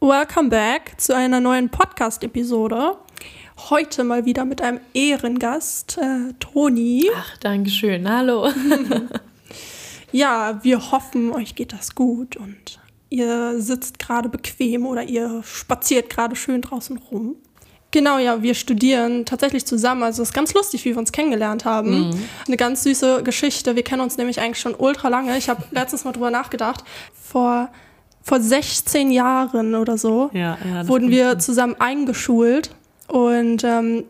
Welcome back zu einer neuen Podcast-Episode. Heute mal wieder mit einem Ehrengast, äh, Toni. Ach, danke schön. Hallo. ja, wir hoffen, euch geht das gut und ihr sitzt gerade bequem oder ihr spaziert gerade schön draußen rum. Genau, ja, wir studieren tatsächlich zusammen. Also es ist ganz lustig, wie wir uns kennengelernt haben. Mhm. Eine ganz süße Geschichte. Wir kennen uns nämlich eigentlich schon ultra lange. Ich habe letztens mal drüber nachgedacht. Vor vor 16 Jahren oder so ja, ja, wurden wir sein. zusammen eingeschult und ähm,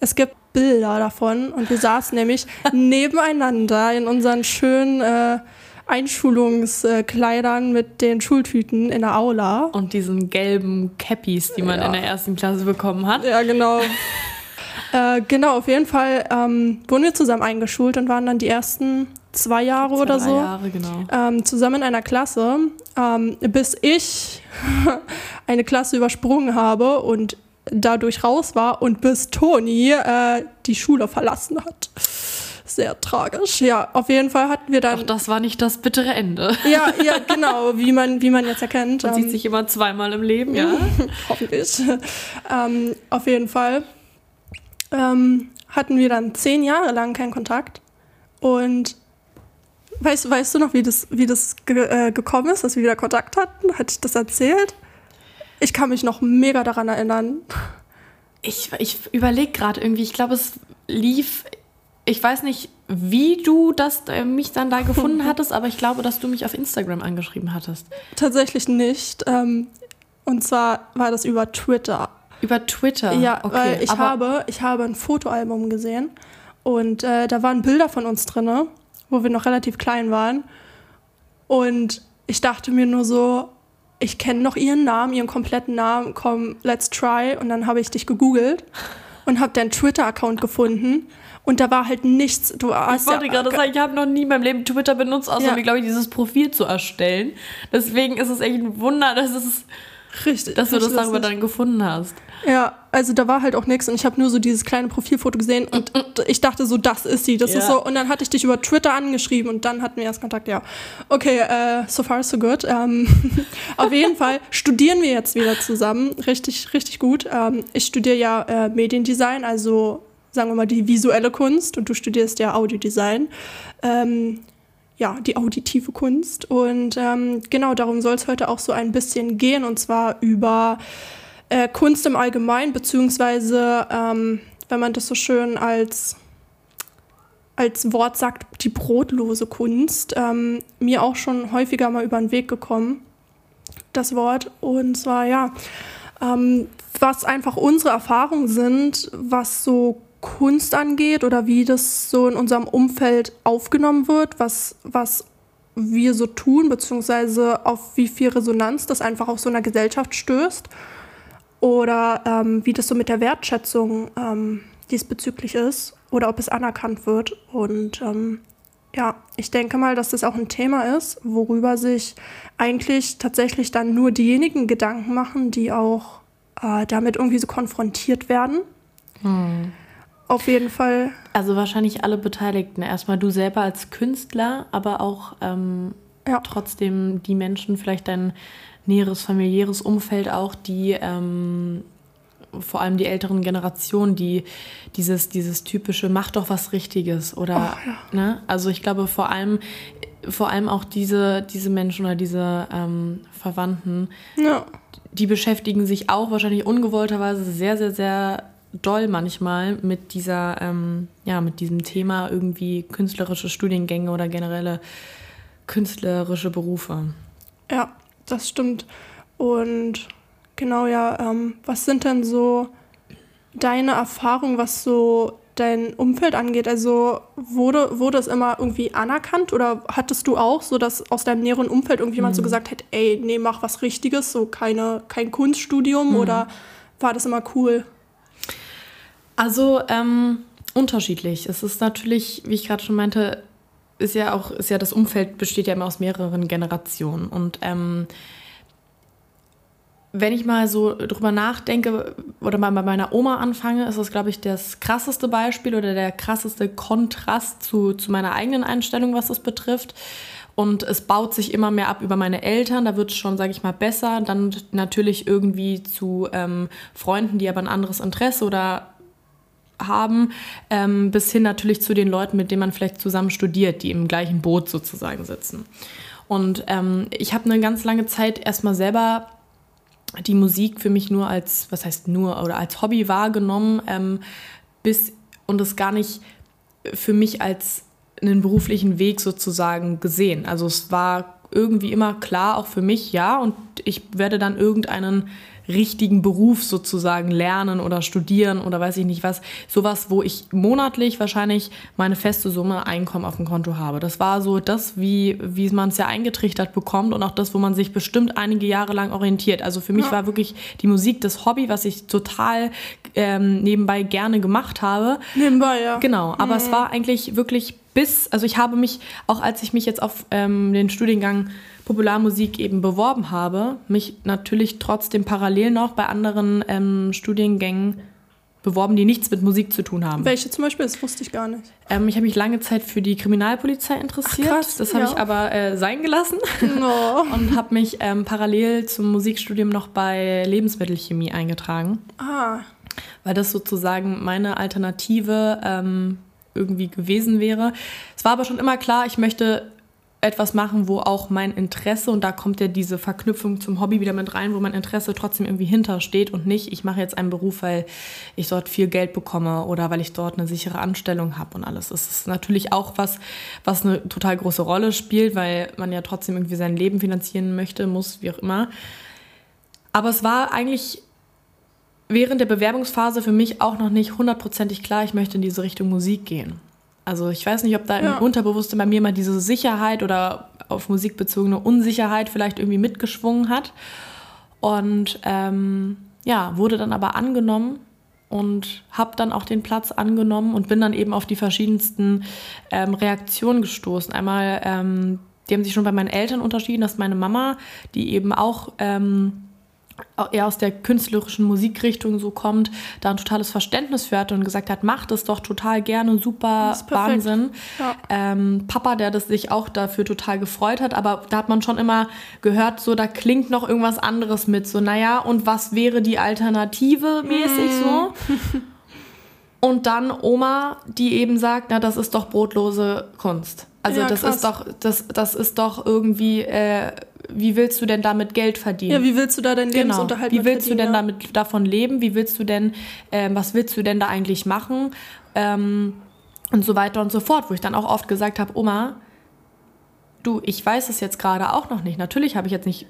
es gibt Bilder davon und wir saßen nämlich nebeneinander in unseren schönen äh, Einschulungskleidern mit den Schultüten in der Aula. Und diesen gelben Cappies, die man ja. in der ersten Klasse bekommen hat. Ja, genau. äh, genau, auf jeden Fall ähm, wurden wir zusammen eingeschult und waren dann die ersten zwei Jahre zwei, oder so Jahre, genau. ähm, zusammen in einer Klasse, ähm, bis ich eine Klasse übersprungen habe und dadurch raus war und bis Toni äh, die Schule verlassen hat. Sehr tragisch. Ja, auf jeden Fall hatten wir dann. Ach, das war nicht das bittere Ende. Ja, ja, genau, wie man, wie man jetzt erkennt. Man ähm, sieht sich immer zweimal im Leben, ja. Hoffentlich. Ähm, auf jeden Fall ähm, hatten wir dann zehn Jahre lang keinen Kontakt. Und Weißt, weißt du noch, wie das, wie das ge äh, gekommen ist, dass wir wieder Kontakt hatten? Hatte ich das erzählt? Ich kann mich noch mega daran erinnern. Ich, ich überlege gerade irgendwie, ich glaube, es lief, ich weiß nicht, wie du das äh, mich dann da gefunden hattest, aber ich glaube, dass du mich auf Instagram angeschrieben hattest. Tatsächlich nicht. Ähm, und zwar war das über Twitter. Über Twitter? Ja, okay, weil ich habe, ich habe ein Fotoalbum gesehen und äh, da waren Bilder von uns drin wo wir noch relativ klein waren. Und ich dachte mir nur so, ich kenne noch ihren Namen, ihren kompletten Namen, komm, let's try. Und dann habe ich dich gegoogelt und habe deinen Twitter-Account gefunden. Und da war halt nichts. Du hast ich wollte ja, gerade sagen, ich habe noch nie in meinem Leben Twitter benutzt, außer ja. mir, glaube ich, dieses Profil zu erstellen. Deswegen ist es echt ein Wunder, dass, es, richtig, dass du das darüber dann gefunden hast. Ja, also da war halt auch nichts und ich habe nur so dieses kleine Profilfoto gesehen und ich dachte so, das ist sie, das ja. ist so. Und dann hatte ich dich über Twitter angeschrieben und dann hatten wir erst Kontakt, ja. Okay, äh, so far so good. Ähm, auf jeden Fall studieren wir jetzt wieder zusammen, richtig, richtig gut. Ähm, ich studiere ja äh, Mediendesign, also sagen wir mal die visuelle Kunst und du studierst ja Audiodesign. Ähm, ja, die auditive Kunst. Und ähm, genau darum soll es heute auch so ein bisschen gehen, und zwar über äh, Kunst im Allgemeinen, beziehungsweise, ähm, wenn man das so schön als, als Wort sagt, die brotlose Kunst, ähm, mir auch schon häufiger mal über den Weg gekommen, das Wort. Und zwar, ja, ähm, was einfach unsere Erfahrungen sind, was so Kunst angeht oder wie das so in unserem Umfeld aufgenommen wird, was, was wir so tun, beziehungsweise auf wie viel Resonanz das einfach auf so einer Gesellschaft stößt oder ähm, wie das so mit der Wertschätzung ähm, diesbezüglich ist oder ob es anerkannt wird. Und ähm, ja, ich denke mal, dass das auch ein Thema ist, worüber sich eigentlich tatsächlich dann nur diejenigen Gedanken machen, die auch äh, damit irgendwie so konfrontiert werden. Hm. Auf jeden Fall. Also wahrscheinlich alle Beteiligten. Erstmal du selber als Künstler, aber auch ähm, ja. trotzdem die Menschen, vielleicht dein näheres familiäres Umfeld auch, die ähm, vor allem die älteren Generationen, die dieses, dieses typische mach doch was Richtiges oder oh, ja. ne? Also ich glaube vor allem, vor allem auch diese, diese Menschen oder diese ähm, Verwandten, ja. die beschäftigen sich auch wahrscheinlich ungewollterweise sehr, sehr, sehr doll manchmal mit dieser, ähm, ja, mit diesem Thema irgendwie künstlerische Studiengänge oder generelle künstlerische Berufe. Ja, das stimmt. Und genau, ja, ähm, was sind denn so deine Erfahrungen, was so dein Umfeld angeht? Also wurde, wurde es immer irgendwie anerkannt oder hattest du auch so, dass aus deinem näheren Umfeld irgendjemand mhm. so gesagt hat, ey, nee, mach was Richtiges, so keine, kein Kunststudium mhm. oder war das immer cool? Also ähm, unterschiedlich. Es ist natürlich, wie ich gerade schon meinte, ist ja auch, ist ja das Umfeld besteht ja immer aus mehreren Generationen. Und ähm, wenn ich mal so drüber nachdenke oder mal bei meiner Oma anfange, ist das, glaube ich, das krasseste Beispiel oder der krasseste Kontrast zu, zu meiner eigenen Einstellung, was das betrifft. und es baut sich immer mehr ab über meine Eltern. Da wird es schon, sage ich mal, besser. Dann natürlich irgendwie zu ähm, Freunden, die aber ein anderes Interesse oder haben, ähm, bis hin natürlich zu den Leuten, mit denen man vielleicht zusammen studiert, die im gleichen Boot sozusagen sitzen. Und ähm, ich habe eine ganz lange Zeit erstmal selber die Musik für mich nur als, was heißt nur, oder als Hobby wahrgenommen, ähm, bis und es gar nicht für mich als einen beruflichen Weg sozusagen gesehen. Also es war irgendwie immer klar, auch für mich, ja, und ich werde dann irgendeinen richtigen Beruf sozusagen lernen oder studieren oder weiß ich nicht was. Sowas, wo ich monatlich wahrscheinlich meine feste Summe Einkommen auf dem Konto habe. Das war so das, wie, wie man es ja eingetrichtert bekommt und auch das, wo man sich bestimmt einige Jahre lang orientiert. Also für mich ja. war wirklich die Musik das Hobby, was ich total ähm, nebenbei gerne gemacht habe. Nebenbei, ja. Genau, aber mhm. es war eigentlich wirklich bis, also ich habe mich, auch als ich mich jetzt auf ähm, den Studiengang Popularmusik eben beworben habe, mich natürlich trotzdem parallel noch bei anderen ähm, Studiengängen beworben, die nichts mit Musik zu tun haben. Welche zum Beispiel? Das wusste ich gar nicht. Ähm, ich habe mich lange Zeit für die Kriminalpolizei interessiert. Ach, krass, das habe ja. ich aber äh, sein gelassen no. und habe mich ähm, parallel zum Musikstudium noch bei Lebensmittelchemie eingetragen. Ah. Weil das sozusagen meine Alternative ähm, irgendwie gewesen wäre. Es war aber schon immer klar, ich möchte etwas machen, wo auch mein Interesse, und da kommt ja diese Verknüpfung zum Hobby wieder mit rein, wo mein Interesse trotzdem irgendwie hintersteht und nicht, ich mache jetzt einen Beruf, weil ich dort viel Geld bekomme oder weil ich dort eine sichere Anstellung habe und alles. Das ist natürlich auch was, was eine total große Rolle spielt, weil man ja trotzdem irgendwie sein Leben finanzieren möchte, muss, wie auch immer. Aber es war eigentlich während der Bewerbungsphase für mich auch noch nicht hundertprozentig klar, ich möchte in diese Richtung Musik gehen. Also ich weiß nicht, ob da ja. im Unterbewussten bei mir mal diese Sicherheit oder auf Musik bezogene Unsicherheit vielleicht irgendwie mitgeschwungen hat. Und ähm, ja, wurde dann aber angenommen und habe dann auch den Platz angenommen und bin dann eben auf die verschiedensten ähm, Reaktionen gestoßen. Einmal, ähm, die haben sich schon bei meinen Eltern unterschieden, dass meine Mama, die eben auch ähm, eher aus der künstlerischen Musikrichtung so kommt, da ein totales Verständnis für hatte und gesagt hat, macht es doch total gerne, super Wahnsinn. Ja. Ähm, Papa, der das sich auch dafür total gefreut hat, aber da hat man schon immer gehört, so da klingt noch irgendwas anderes mit, so naja, und was wäre die Alternative mäßig mm. so? Und dann Oma, die eben sagt, na, das ist doch brotlose Kunst. Also ja, das ist doch, das, das ist doch irgendwie äh, wie willst du denn damit Geld verdienen? Ja, wie willst du da deinen genau. Lebensunterhalt Wie willst du denn damit davon leben? Wie willst du denn, ähm, was willst du denn da eigentlich machen? Ähm, und so weiter und so fort, wo ich dann auch oft gesagt habe, Oma, du, ich weiß es jetzt gerade auch noch nicht. Natürlich habe ich jetzt nicht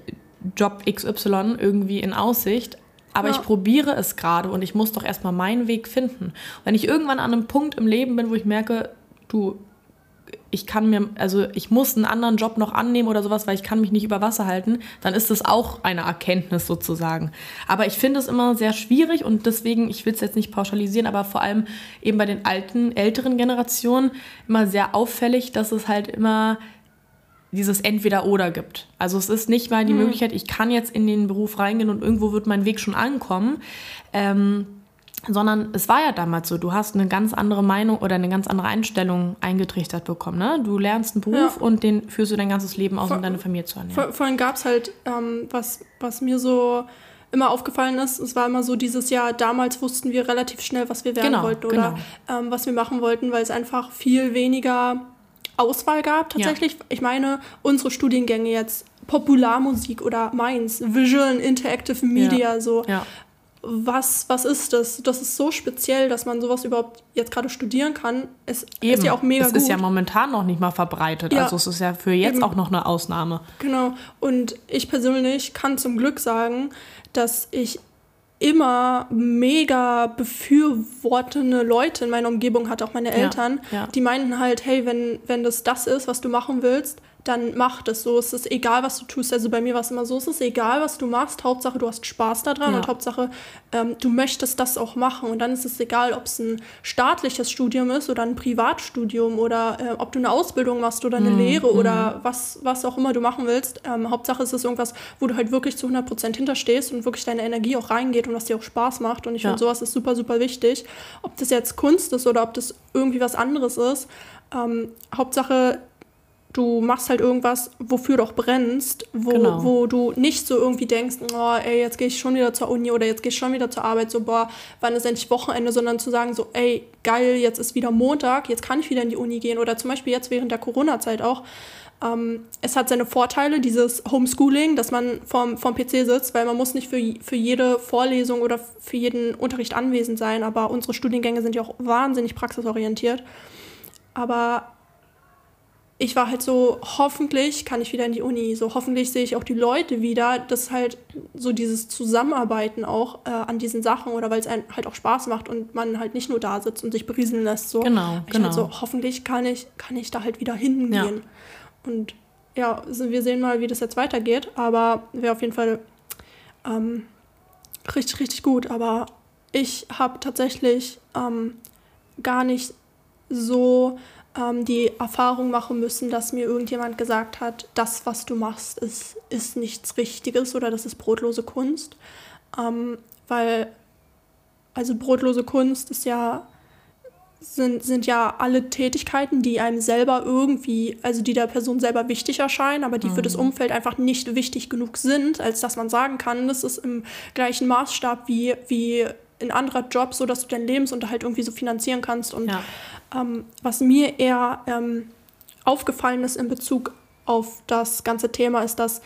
Job XY irgendwie in Aussicht, aber ja. ich probiere es gerade und ich muss doch erstmal meinen Weg finden. Wenn ich irgendwann an einem Punkt im Leben bin, wo ich merke, du, ich kann mir, also ich muss einen anderen Job noch annehmen oder sowas, weil ich kann mich nicht über Wasser halten, dann ist das auch eine Erkenntnis sozusagen. Aber ich finde es immer sehr schwierig und deswegen, ich will es jetzt nicht pauschalisieren, aber vor allem eben bei den alten, älteren Generationen immer sehr auffällig, dass es halt immer dieses Entweder-Oder gibt. Also es ist nicht mal die mhm. Möglichkeit, ich kann jetzt in den Beruf reingehen und irgendwo wird mein Weg schon ankommen. Ähm, sondern es war ja damals so, du hast eine ganz andere Meinung oder eine ganz andere Einstellung eingetrichtert bekommen. Ne? Du lernst einen Beruf ja. und den führst du dein ganzes Leben aus, vor, um deine Familie zu ernähren. Vor, vorhin gab es halt, ähm, was, was mir so immer aufgefallen ist, es war immer so dieses Jahr, damals wussten wir relativ schnell, was wir werden genau, wollten oder genau. ähm, was wir machen wollten, weil es einfach viel weniger Auswahl gab tatsächlich. Ja. Ich meine, unsere Studiengänge jetzt Popularmusik oder meins, Visual and Interactive Media, ja. so. Ja was, was ist das? Das ist so speziell, dass man sowas überhaupt jetzt gerade studieren kann. Es eben. ist ja auch mega es gut. Es ist ja momentan noch nicht mal verbreitet. Ja. Also es ist ja für jetzt eben. auch noch eine Ausnahme. Genau. Und ich persönlich kann zum Glück sagen, dass ich immer mega befürwortende Leute in meiner Umgebung hatte, auch meine Eltern, ja, ja. die meinten halt, hey, wenn, wenn das das ist, was du machen willst, dann mach das so. Es ist egal, was du tust. Also bei mir war es immer so, es ist egal, was du machst. Hauptsache, du hast Spaß daran ja. und Hauptsache, ähm, du möchtest das auch machen. Und dann ist es egal, ob es ein staatliches Studium ist oder ein Privatstudium oder äh, ob du eine Ausbildung machst oder eine mhm. Lehre oder mhm. was, was auch immer du machen willst. Ähm, Hauptsache, es ist irgendwas, wo du halt wirklich zu 100% hinterstehst und wirklich deine Energie auch reingeht und was dir auch Spaß macht. Und ich ja. finde, sowas ist super, super wichtig. Ob das jetzt Kunst ist oder ob das irgendwie was anderes ist. Ähm, Hauptsache, du machst halt irgendwas, wofür du auch brennst, wo, genau. wo du nicht so irgendwie denkst, oh, ey, jetzt gehe ich schon wieder zur Uni oder jetzt gehe ich schon wieder zur Arbeit, so, boah, wann ist endlich Wochenende, sondern zu sagen, so, ey, geil, jetzt ist wieder Montag, jetzt kann ich wieder in die Uni gehen oder zum Beispiel jetzt während der Corona-Zeit auch. Ähm, es hat seine Vorteile, dieses Homeschooling, dass man vorm, vorm PC sitzt, weil man muss nicht für, für jede Vorlesung oder für jeden Unterricht anwesend sein, aber unsere Studiengänge sind ja auch wahnsinnig praxisorientiert. Aber ich war halt so, hoffentlich kann ich wieder in die Uni, so hoffentlich sehe ich auch die Leute wieder, dass halt so dieses Zusammenarbeiten auch äh, an diesen Sachen oder weil es einem halt auch Spaß macht und man halt nicht nur da sitzt und sich berieseln lässt. So. Genau, ich genau. Halt so, hoffentlich kann ich, kann ich da halt wieder hingehen. Ja. Und ja, wir sehen mal, wie das jetzt weitergeht, aber wäre auf jeden Fall ähm, richtig, richtig gut. Aber ich habe tatsächlich ähm, gar nicht so ähm, die Erfahrung machen müssen, dass mir irgendjemand gesagt hat, das, was du machst, ist, ist nichts Richtiges oder das ist brotlose Kunst. Ähm, weil, also brotlose Kunst ist ja, sind, sind ja alle Tätigkeiten, die einem selber irgendwie, also die der Person selber wichtig erscheinen, aber die mhm. für das mhm. Umfeld einfach nicht wichtig genug sind, als dass man sagen kann, das ist im gleichen Maßstab wie, wie in anderer Job, so dass du deinen Lebensunterhalt irgendwie so finanzieren kannst. Und ja. ähm, was mir eher ähm, aufgefallen ist in Bezug auf das ganze Thema, ist, dass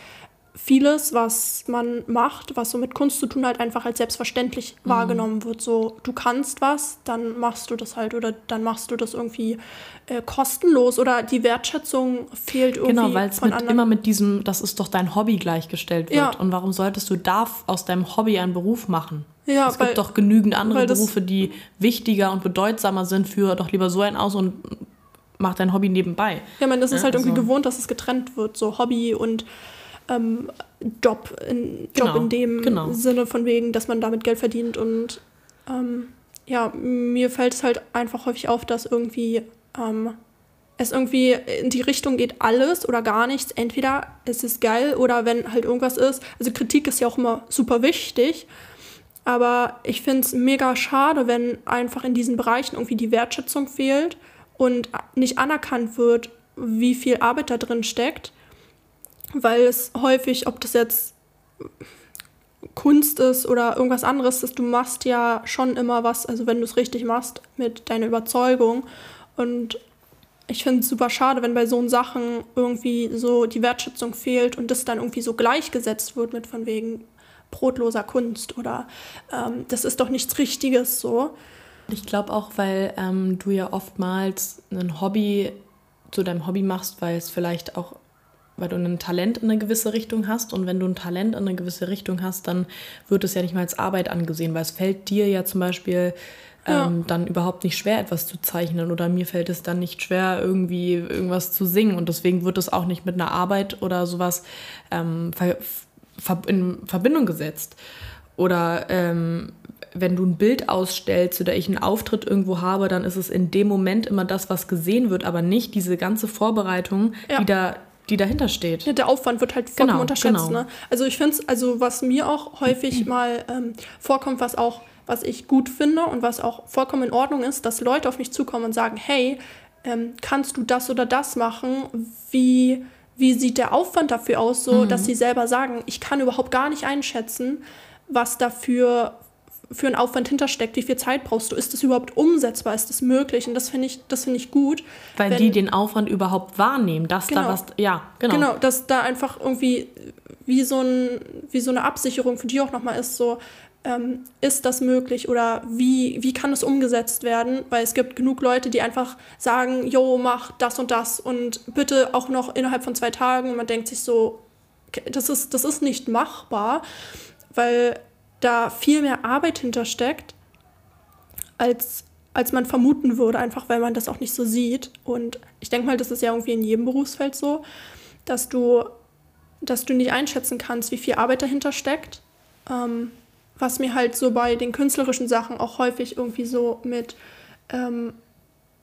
vieles, was man macht, was so mit Kunst zu tun hat, einfach als selbstverständlich mhm. wahrgenommen wird. So, du kannst was, dann machst du das halt oder dann machst du das irgendwie äh, kostenlos oder die Wertschätzung fehlt irgendwie. Genau, weil es immer mit diesem, das ist doch dein Hobby gleichgestellt wird. Ja. Und warum solltest du da aus deinem Hobby einen Beruf machen? Ja, es weil, gibt doch genügend andere Berufe, die wichtiger und bedeutsamer sind. Führe doch lieber so einen aus und mach dein Hobby nebenbei. Ja, man, das ja, ist halt also. irgendwie gewohnt, dass es getrennt wird, so Hobby und ähm, Job, in, Job genau, in dem genau. Sinne von wegen, dass man damit Geld verdient. Und ähm, ja, mir fällt es halt einfach häufig auf, dass irgendwie ähm, es irgendwie in die Richtung geht, alles oder gar nichts. Entweder es ist geil oder wenn halt irgendwas ist. Also Kritik ist ja auch immer super wichtig. Aber ich finde es mega schade, wenn einfach in diesen Bereichen irgendwie die Wertschätzung fehlt und nicht anerkannt wird, wie viel Arbeit da drin steckt weil es häufig, ob das jetzt Kunst ist oder irgendwas anderes ist, du machst ja schon immer was, also wenn du es richtig machst, mit deiner Überzeugung. Und ich finde es super schade, wenn bei so Sachen irgendwie so die Wertschätzung fehlt und das dann irgendwie so gleichgesetzt wird mit von wegen brotloser Kunst oder ähm, das ist doch nichts Richtiges so. Ich glaube auch, weil ähm, du ja oftmals ein Hobby zu deinem Hobby machst, weil es vielleicht auch weil du ein Talent in eine gewisse Richtung hast. Und wenn du ein Talent in eine gewisse Richtung hast, dann wird es ja nicht mal als Arbeit angesehen, weil es fällt dir ja zum Beispiel ja. ähm, dann überhaupt nicht schwer, etwas zu zeichnen. Oder mir fällt es dann nicht schwer, irgendwie irgendwas zu singen. Und deswegen wird es auch nicht mit einer Arbeit oder sowas ähm, ver in Verbindung gesetzt. Oder ähm, wenn du ein Bild ausstellst oder ich einen Auftritt irgendwo habe, dann ist es in dem Moment immer das, was gesehen wird, aber nicht diese ganze Vorbereitung, ja. die da die dahinter steht. Ja, der Aufwand wird halt vollkommen genau, unterschätzt. Genau. Ne? Also ich finde es, also was mir auch häufig mal ähm, vorkommt, was auch, was ich gut finde und was auch vollkommen in Ordnung ist, dass Leute auf mich zukommen und sagen, hey, ähm, kannst du das oder das machen? Wie, wie sieht der Aufwand dafür aus, so mhm. dass sie selber sagen, ich kann überhaupt gar nicht einschätzen, was dafür für einen Aufwand hintersteckt, wie viel Zeit brauchst du, ist das überhaupt umsetzbar, ist das möglich? Und das finde ich, das ich gut. Weil wenn, die den Aufwand überhaupt wahrnehmen, dass genau, da was, ja, genau. Genau, dass da einfach irgendwie wie so, ein, wie so eine Absicherung für die auch nochmal ist, so, ähm, ist das möglich oder wie, wie kann es umgesetzt werden? Weil es gibt genug Leute, die einfach sagen, jo, mach das und das und bitte auch noch innerhalb von zwei Tagen. Und man denkt sich so, das ist, das ist nicht machbar, weil da viel mehr Arbeit hintersteckt, als, als man vermuten würde, einfach weil man das auch nicht so sieht. Und ich denke mal, das ist ja irgendwie in jedem Berufsfeld so, dass du, dass du nicht einschätzen kannst, wie viel Arbeit dahinter steckt. Ähm, was mir halt so bei den künstlerischen Sachen auch häufig irgendwie so mit, ähm,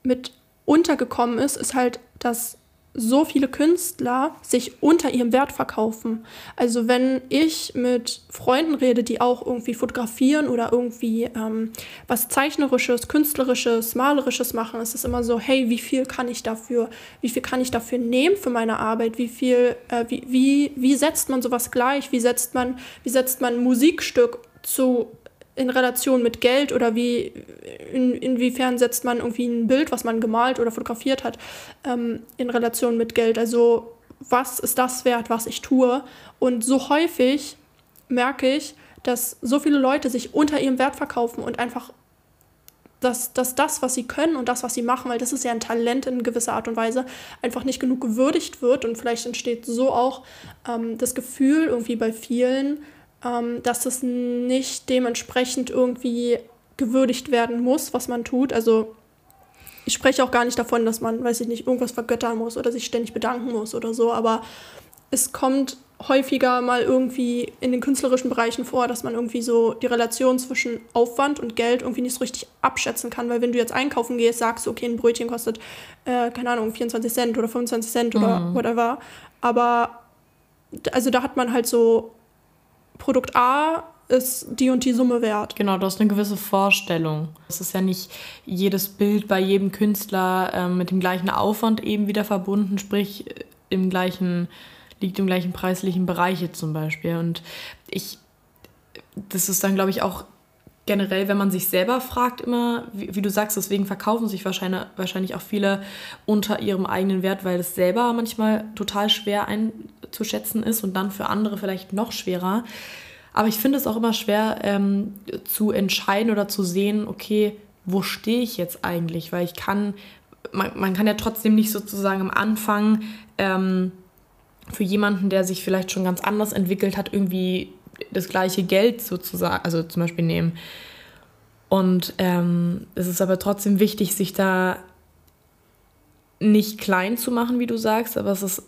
mit untergekommen ist, ist halt, dass so viele Künstler sich unter ihrem Wert verkaufen. Also wenn ich mit Freunden rede, die auch irgendwie fotografieren oder irgendwie ähm, was Zeichnerisches, Künstlerisches, Malerisches machen, ist es immer so, hey, wie viel kann ich dafür, wie viel kann ich dafür nehmen für meine Arbeit? Wie viel, äh, wie, wie, wie setzt man sowas gleich? Wie setzt man, wie setzt man ein Musikstück zu in Relation mit Geld oder wie in, inwiefern setzt man irgendwie ein Bild, was man gemalt oder fotografiert hat, ähm, in Relation mit Geld. Also was ist das wert, was ich tue? Und so häufig merke ich, dass so viele Leute sich unter ihrem Wert verkaufen und einfach dass, dass das, was sie können und das, was sie machen, weil das ist ja ein Talent in gewisser Art und Weise, einfach nicht genug gewürdigt wird. Und vielleicht entsteht so auch ähm, das Gefühl irgendwie bei vielen, ähm, dass es nicht dementsprechend irgendwie gewürdigt werden muss, was man tut. Also ich spreche auch gar nicht davon, dass man, weiß ich nicht, irgendwas vergöttern muss oder sich ständig bedanken muss oder so, aber es kommt häufiger mal irgendwie in den künstlerischen Bereichen vor, dass man irgendwie so die Relation zwischen Aufwand und Geld irgendwie nicht so richtig abschätzen kann, weil wenn du jetzt einkaufen gehst, sagst du, okay, ein Brötchen kostet, äh, keine Ahnung, 24 Cent oder 25 Cent oder mhm. whatever, aber also da hat man halt so Produkt A ist die und die Summe wert. Genau, du hast eine gewisse Vorstellung. Es ist ja nicht jedes Bild bei jedem Künstler äh, mit dem gleichen Aufwand eben wieder verbunden, sprich äh, im gleichen, liegt im gleichen preislichen Bereich zum Beispiel. Und ich, das ist dann, glaube ich, auch generell, wenn man sich selber fragt, immer, wie, wie, du sagst, deswegen verkaufen sich wahrscheinlich, wahrscheinlich auch viele unter ihrem eigenen Wert, weil es selber manchmal total schwer einzuschätzen ist und dann für andere vielleicht noch schwerer. Aber ich finde es auch immer schwer ähm, zu entscheiden oder zu sehen, okay, wo stehe ich jetzt eigentlich? Weil ich kann, man, man kann ja trotzdem nicht sozusagen am Anfang ähm, für jemanden, der sich vielleicht schon ganz anders entwickelt hat, irgendwie das gleiche Geld sozusagen, also zum Beispiel nehmen. Und ähm, es ist aber trotzdem wichtig, sich da nicht klein zu machen, wie du sagst, aber es ist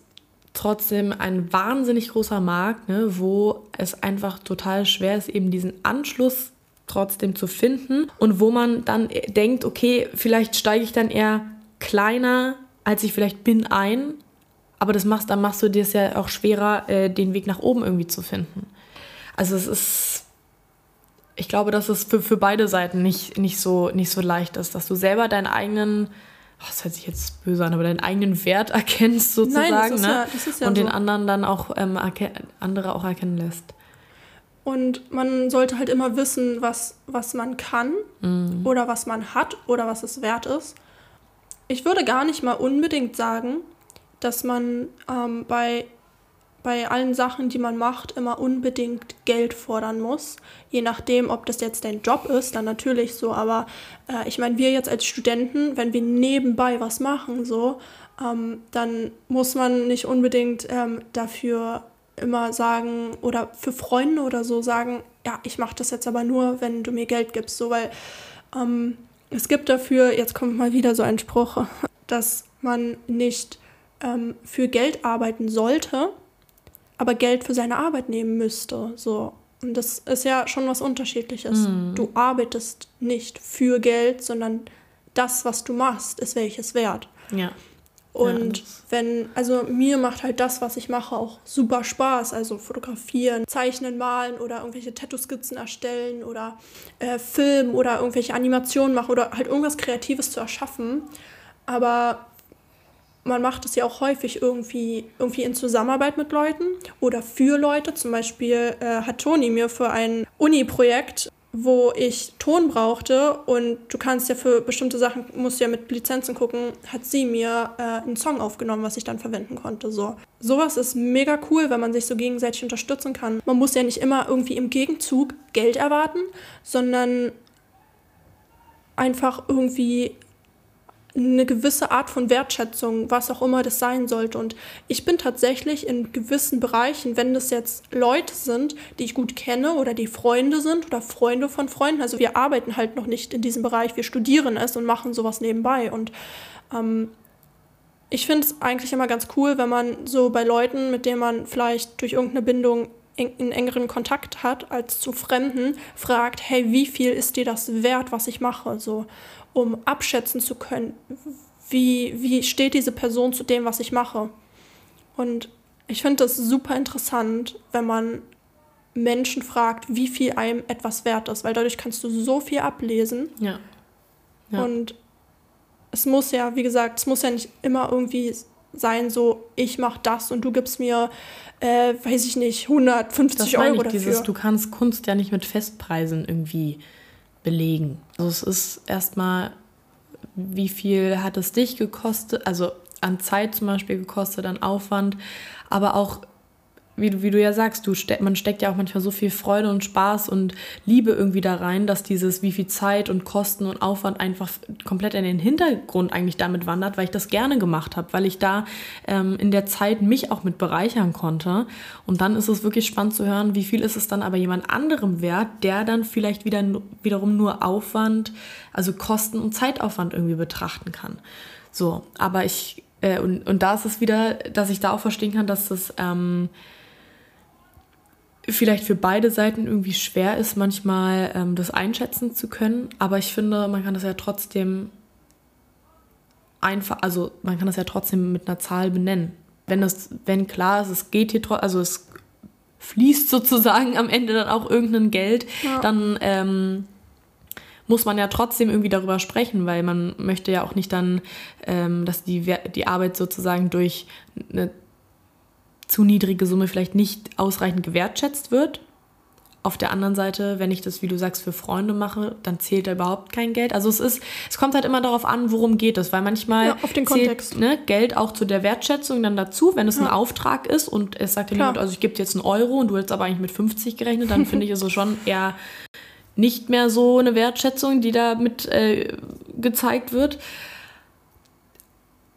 trotzdem ein wahnsinnig großer Markt, ne, wo es einfach total schwer ist, eben diesen Anschluss trotzdem zu finden und wo man dann denkt, okay, vielleicht steige ich dann eher kleiner, als ich vielleicht bin, ein, aber das machst, dann machst du dir es ja auch schwerer, äh, den Weg nach oben irgendwie zu finden. Also es ist, ich glaube, dass es für, für beide Seiten nicht, nicht, so, nicht so leicht ist, dass du selber deinen eigenen, oh, das hört sich jetzt böse an, aber deinen eigenen Wert erkennst sozusagen Nein, das ist ne? Ja, das ist ja und so. den anderen dann auch ähm, andere auch erkennen lässt. Und man sollte halt immer wissen, was, was man kann mhm. oder was man hat oder was es wert ist. Ich würde gar nicht mal unbedingt sagen, dass man ähm, bei bei allen Sachen, die man macht, immer unbedingt Geld fordern muss. Je nachdem, ob das jetzt dein Job ist, dann natürlich so. Aber äh, ich meine, wir jetzt als Studenten, wenn wir nebenbei was machen, so, ähm, dann muss man nicht unbedingt ähm, dafür immer sagen oder für Freunde oder so sagen, ja, ich mache das jetzt aber nur, wenn du mir Geld gibst. So, weil ähm, es gibt dafür, jetzt kommt mal wieder so ein Spruch, dass man nicht ähm, für Geld arbeiten sollte aber Geld für seine Arbeit nehmen müsste. So. Und das ist ja schon was Unterschiedliches. Mhm. Du arbeitest nicht für Geld, sondern das, was du machst, ist welches wert. Ja. Und ja, wenn, also mir macht halt das, was ich mache, auch super Spaß. Also fotografieren, zeichnen, malen oder irgendwelche Tattoo-Skizzen erstellen oder äh, filmen oder irgendwelche Animationen machen oder halt irgendwas Kreatives zu erschaffen. Aber man macht es ja auch häufig irgendwie, irgendwie in Zusammenarbeit mit Leuten oder für Leute. Zum Beispiel äh, hat Toni mir für ein Uni-Projekt, wo ich Ton brauchte und du kannst ja für bestimmte Sachen, musst ja mit Lizenzen gucken, hat sie mir äh, einen Song aufgenommen, was ich dann verwenden konnte. So. Sowas ist mega cool, wenn man sich so gegenseitig unterstützen kann. Man muss ja nicht immer irgendwie im Gegenzug Geld erwarten, sondern einfach irgendwie eine gewisse Art von Wertschätzung, was auch immer das sein sollte. Und ich bin tatsächlich in gewissen Bereichen, wenn das jetzt Leute sind, die ich gut kenne oder die Freunde sind oder Freunde von Freunden, also wir arbeiten halt noch nicht in diesem Bereich, wir studieren es und machen sowas nebenbei. Und ähm, ich finde es eigentlich immer ganz cool, wenn man so bei Leuten, mit denen man vielleicht durch irgendeine Bindung in engeren Kontakt hat als zu Fremden, fragt, hey, wie viel ist dir das wert, was ich mache? So um abschätzen zu können, wie, wie steht diese Person zu dem, was ich mache. Und ich finde das super interessant, wenn man Menschen fragt, wie viel einem etwas wert ist, weil dadurch kannst du so viel ablesen. Ja. ja. Und es muss ja, wie gesagt, es muss ja nicht immer irgendwie sein, so ich mache das und du gibst mir, äh, weiß ich nicht, 150 das Euro ich, dafür. Dieses, du kannst Kunst ja nicht mit Festpreisen irgendwie belegen. Also es ist erstmal, wie viel hat es dich gekostet, also an Zeit zum Beispiel gekostet, an Aufwand, aber auch wie du, wie du ja sagst, du ste man steckt ja auch manchmal so viel Freude und Spaß und Liebe irgendwie da rein, dass dieses, wie viel Zeit und Kosten und Aufwand einfach komplett in den Hintergrund eigentlich damit wandert, weil ich das gerne gemacht habe, weil ich da ähm, in der Zeit mich auch mit bereichern konnte. Und dann ist es wirklich spannend zu hören, wie viel ist es dann aber jemand anderem wert, der dann vielleicht wieder wiederum nur Aufwand, also Kosten und Zeitaufwand irgendwie betrachten kann. So, aber ich, äh, und, und da ist es wieder, dass ich da auch verstehen kann, dass das, ähm, vielleicht für beide Seiten irgendwie schwer ist, manchmal ähm, das einschätzen zu können. Aber ich finde, man kann das ja trotzdem einfach, also man kann das ja trotzdem mit einer Zahl benennen. Wenn es, wenn klar ist, es geht hier trotzdem, also es fließt sozusagen am Ende dann auch irgendein Geld, ja. dann ähm, muss man ja trotzdem irgendwie darüber sprechen, weil man möchte ja auch nicht dann, ähm, dass die, die Arbeit sozusagen durch eine zu niedrige Summe vielleicht nicht ausreichend gewertschätzt wird. Auf der anderen Seite, wenn ich das, wie du sagst, für Freunde mache, dann zählt da überhaupt kein Geld. Also es ist, es kommt halt immer darauf an, worum geht es, weil manchmal ja, auf den zählt ne, Geld auch zu der Wertschätzung dann dazu, wenn es ja. ein Auftrag ist und es sagt dir jemand, also ich gebe dir jetzt einen Euro und du hättest aber eigentlich mit 50 gerechnet, dann finde ich es so schon eher nicht mehr so eine Wertschätzung, die da mit äh, gezeigt wird.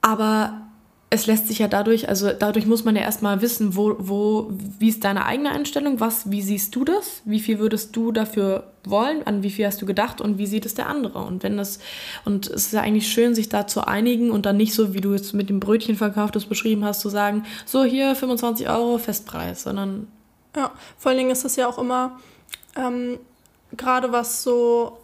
Aber es lässt sich ja dadurch, also dadurch muss man ja erstmal wissen, wo, wo, wie ist deine eigene Einstellung, was, wie siehst du das, wie viel würdest du dafür wollen, an wie viel hast du gedacht und wie sieht es der andere? Und wenn das, und es ist ja eigentlich schön, sich da zu einigen und dann nicht so, wie du jetzt mit dem Brötchenverkauf das beschrieben hast, zu sagen, so hier 25 Euro Festpreis, sondern. Ja, vor allen Dingen ist das ja auch immer, ähm, gerade was so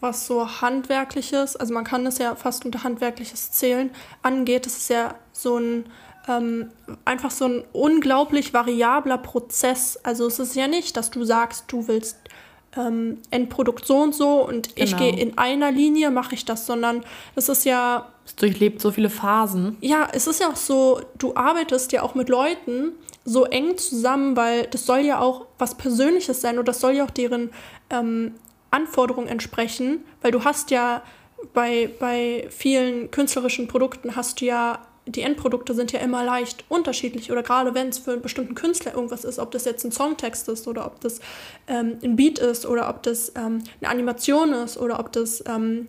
was so handwerkliches, also man kann das ja fast unter handwerkliches zählen, angeht. Das ist ja so ein ähm, einfach so ein unglaublich variabler Prozess. Also es ist ja nicht, dass du sagst, du willst ähm, Endprodukt so und so und genau. ich gehe in einer Linie, mache ich das, sondern das ist ja. Es durchlebt so viele Phasen. Ja, es ist ja auch so, du arbeitest ja auch mit Leuten so eng zusammen, weil das soll ja auch was Persönliches sein und das soll ja auch deren ähm, Anforderungen entsprechen, weil du hast ja bei, bei vielen künstlerischen Produkten hast du ja, die Endprodukte sind ja immer leicht unterschiedlich oder gerade wenn es für einen bestimmten Künstler irgendwas ist, ob das jetzt ein Songtext ist oder ob das ähm, ein Beat ist oder ob das ähm, eine Animation ist oder ob das ähm,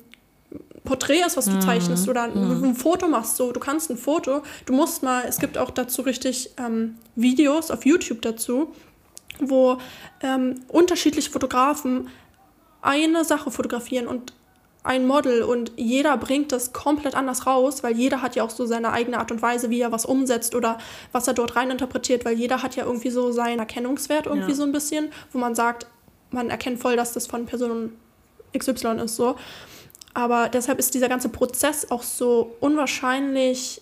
Porträt ist, was du mhm. zeichnest oder ein, mhm. ein, Foto machst. So, du kannst ein Foto, du musst mal, es gibt auch dazu richtig ähm, Videos auf YouTube dazu, wo ähm, unterschiedliche Fotografen eine Sache fotografieren und ein Model und jeder bringt das komplett anders raus, weil jeder hat ja auch so seine eigene Art und Weise, wie er was umsetzt oder was er dort rein interpretiert, weil jeder hat ja irgendwie so seinen Erkennungswert irgendwie ja. so ein bisschen, wo man sagt, man erkennt voll, dass das von Person XY ist so. Aber deshalb ist dieser ganze Prozess auch so unwahrscheinlich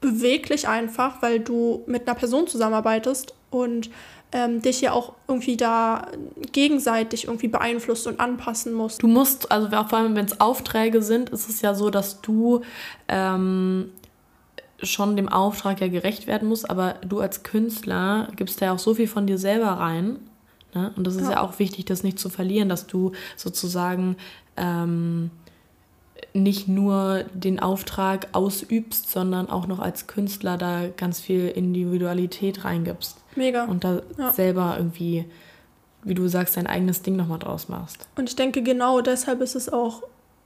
beweglich einfach, weil du mit einer Person zusammenarbeitest und ähm, dich ja auch irgendwie da gegenseitig irgendwie beeinflusst und anpassen musst. Du musst, also vor allem wenn es Aufträge sind, ist es ja so, dass du ähm, schon dem Auftrag ja gerecht werden musst, aber du als Künstler gibst ja auch so viel von dir selber rein. Ne? Und das ist ja. ja auch wichtig, das nicht zu verlieren, dass du sozusagen ähm, nicht nur den Auftrag ausübst, sondern auch noch als Künstler da ganz viel Individualität reingibst. Mega. Und da ja. selber irgendwie, wie du sagst, dein eigenes Ding nochmal draus machst. Und ich denke, genau deshalb ist es auch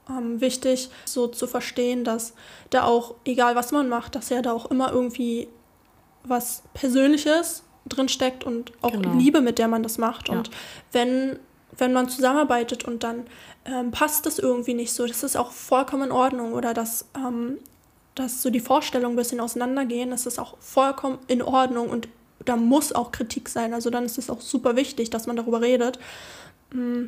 ähm, wichtig, so zu verstehen, dass da auch, egal was man macht, dass ja da auch immer irgendwie was Persönliches drinsteckt und auch genau. Liebe, mit der man das macht. Ja. Und wenn, wenn man zusammenarbeitet und dann ähm, passt das irgendwie nicht so, das ist auch vollkommen in Ordnung oder dass, ähm, dass so die Vorstellungen ein bisschen auseinandergehen, das ist auch vollkommen in Ordnung und da muss auch Kritik sein. Also dann ist es auch super wichtig, dass man darüber redet. Mm,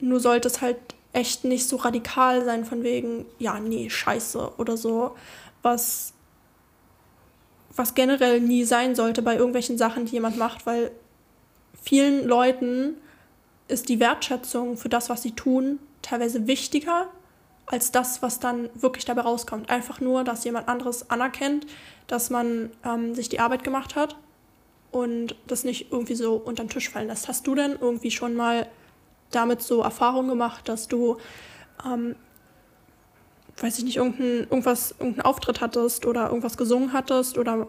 nur sollte es halt echt nicht so radikal sein von wegen, ja, nee, scheiße oder so, was, was generell nie sein sollte bei irgendwelchen Sachen, die jemand macht, weil vielen Leuten ist die Wertschätzung für das, was sie tun, teilweise wichtiger als das, was dann wirklich dabei rauskommt. Einfach nur, dass jemand anderes anerkennt, dass man ähm, sich die Arbeit gemacht hat und das nicht irgendwie so unter den Tisch fallen lässt. Hast du denn irgendwie schon mal damit so Erfahrungen gemacht, dass du, ähm, weiß ich nicht, irgendein, irgendwas, irgendeinen Auftritt hattest oder irgendwas gesungen hattest oder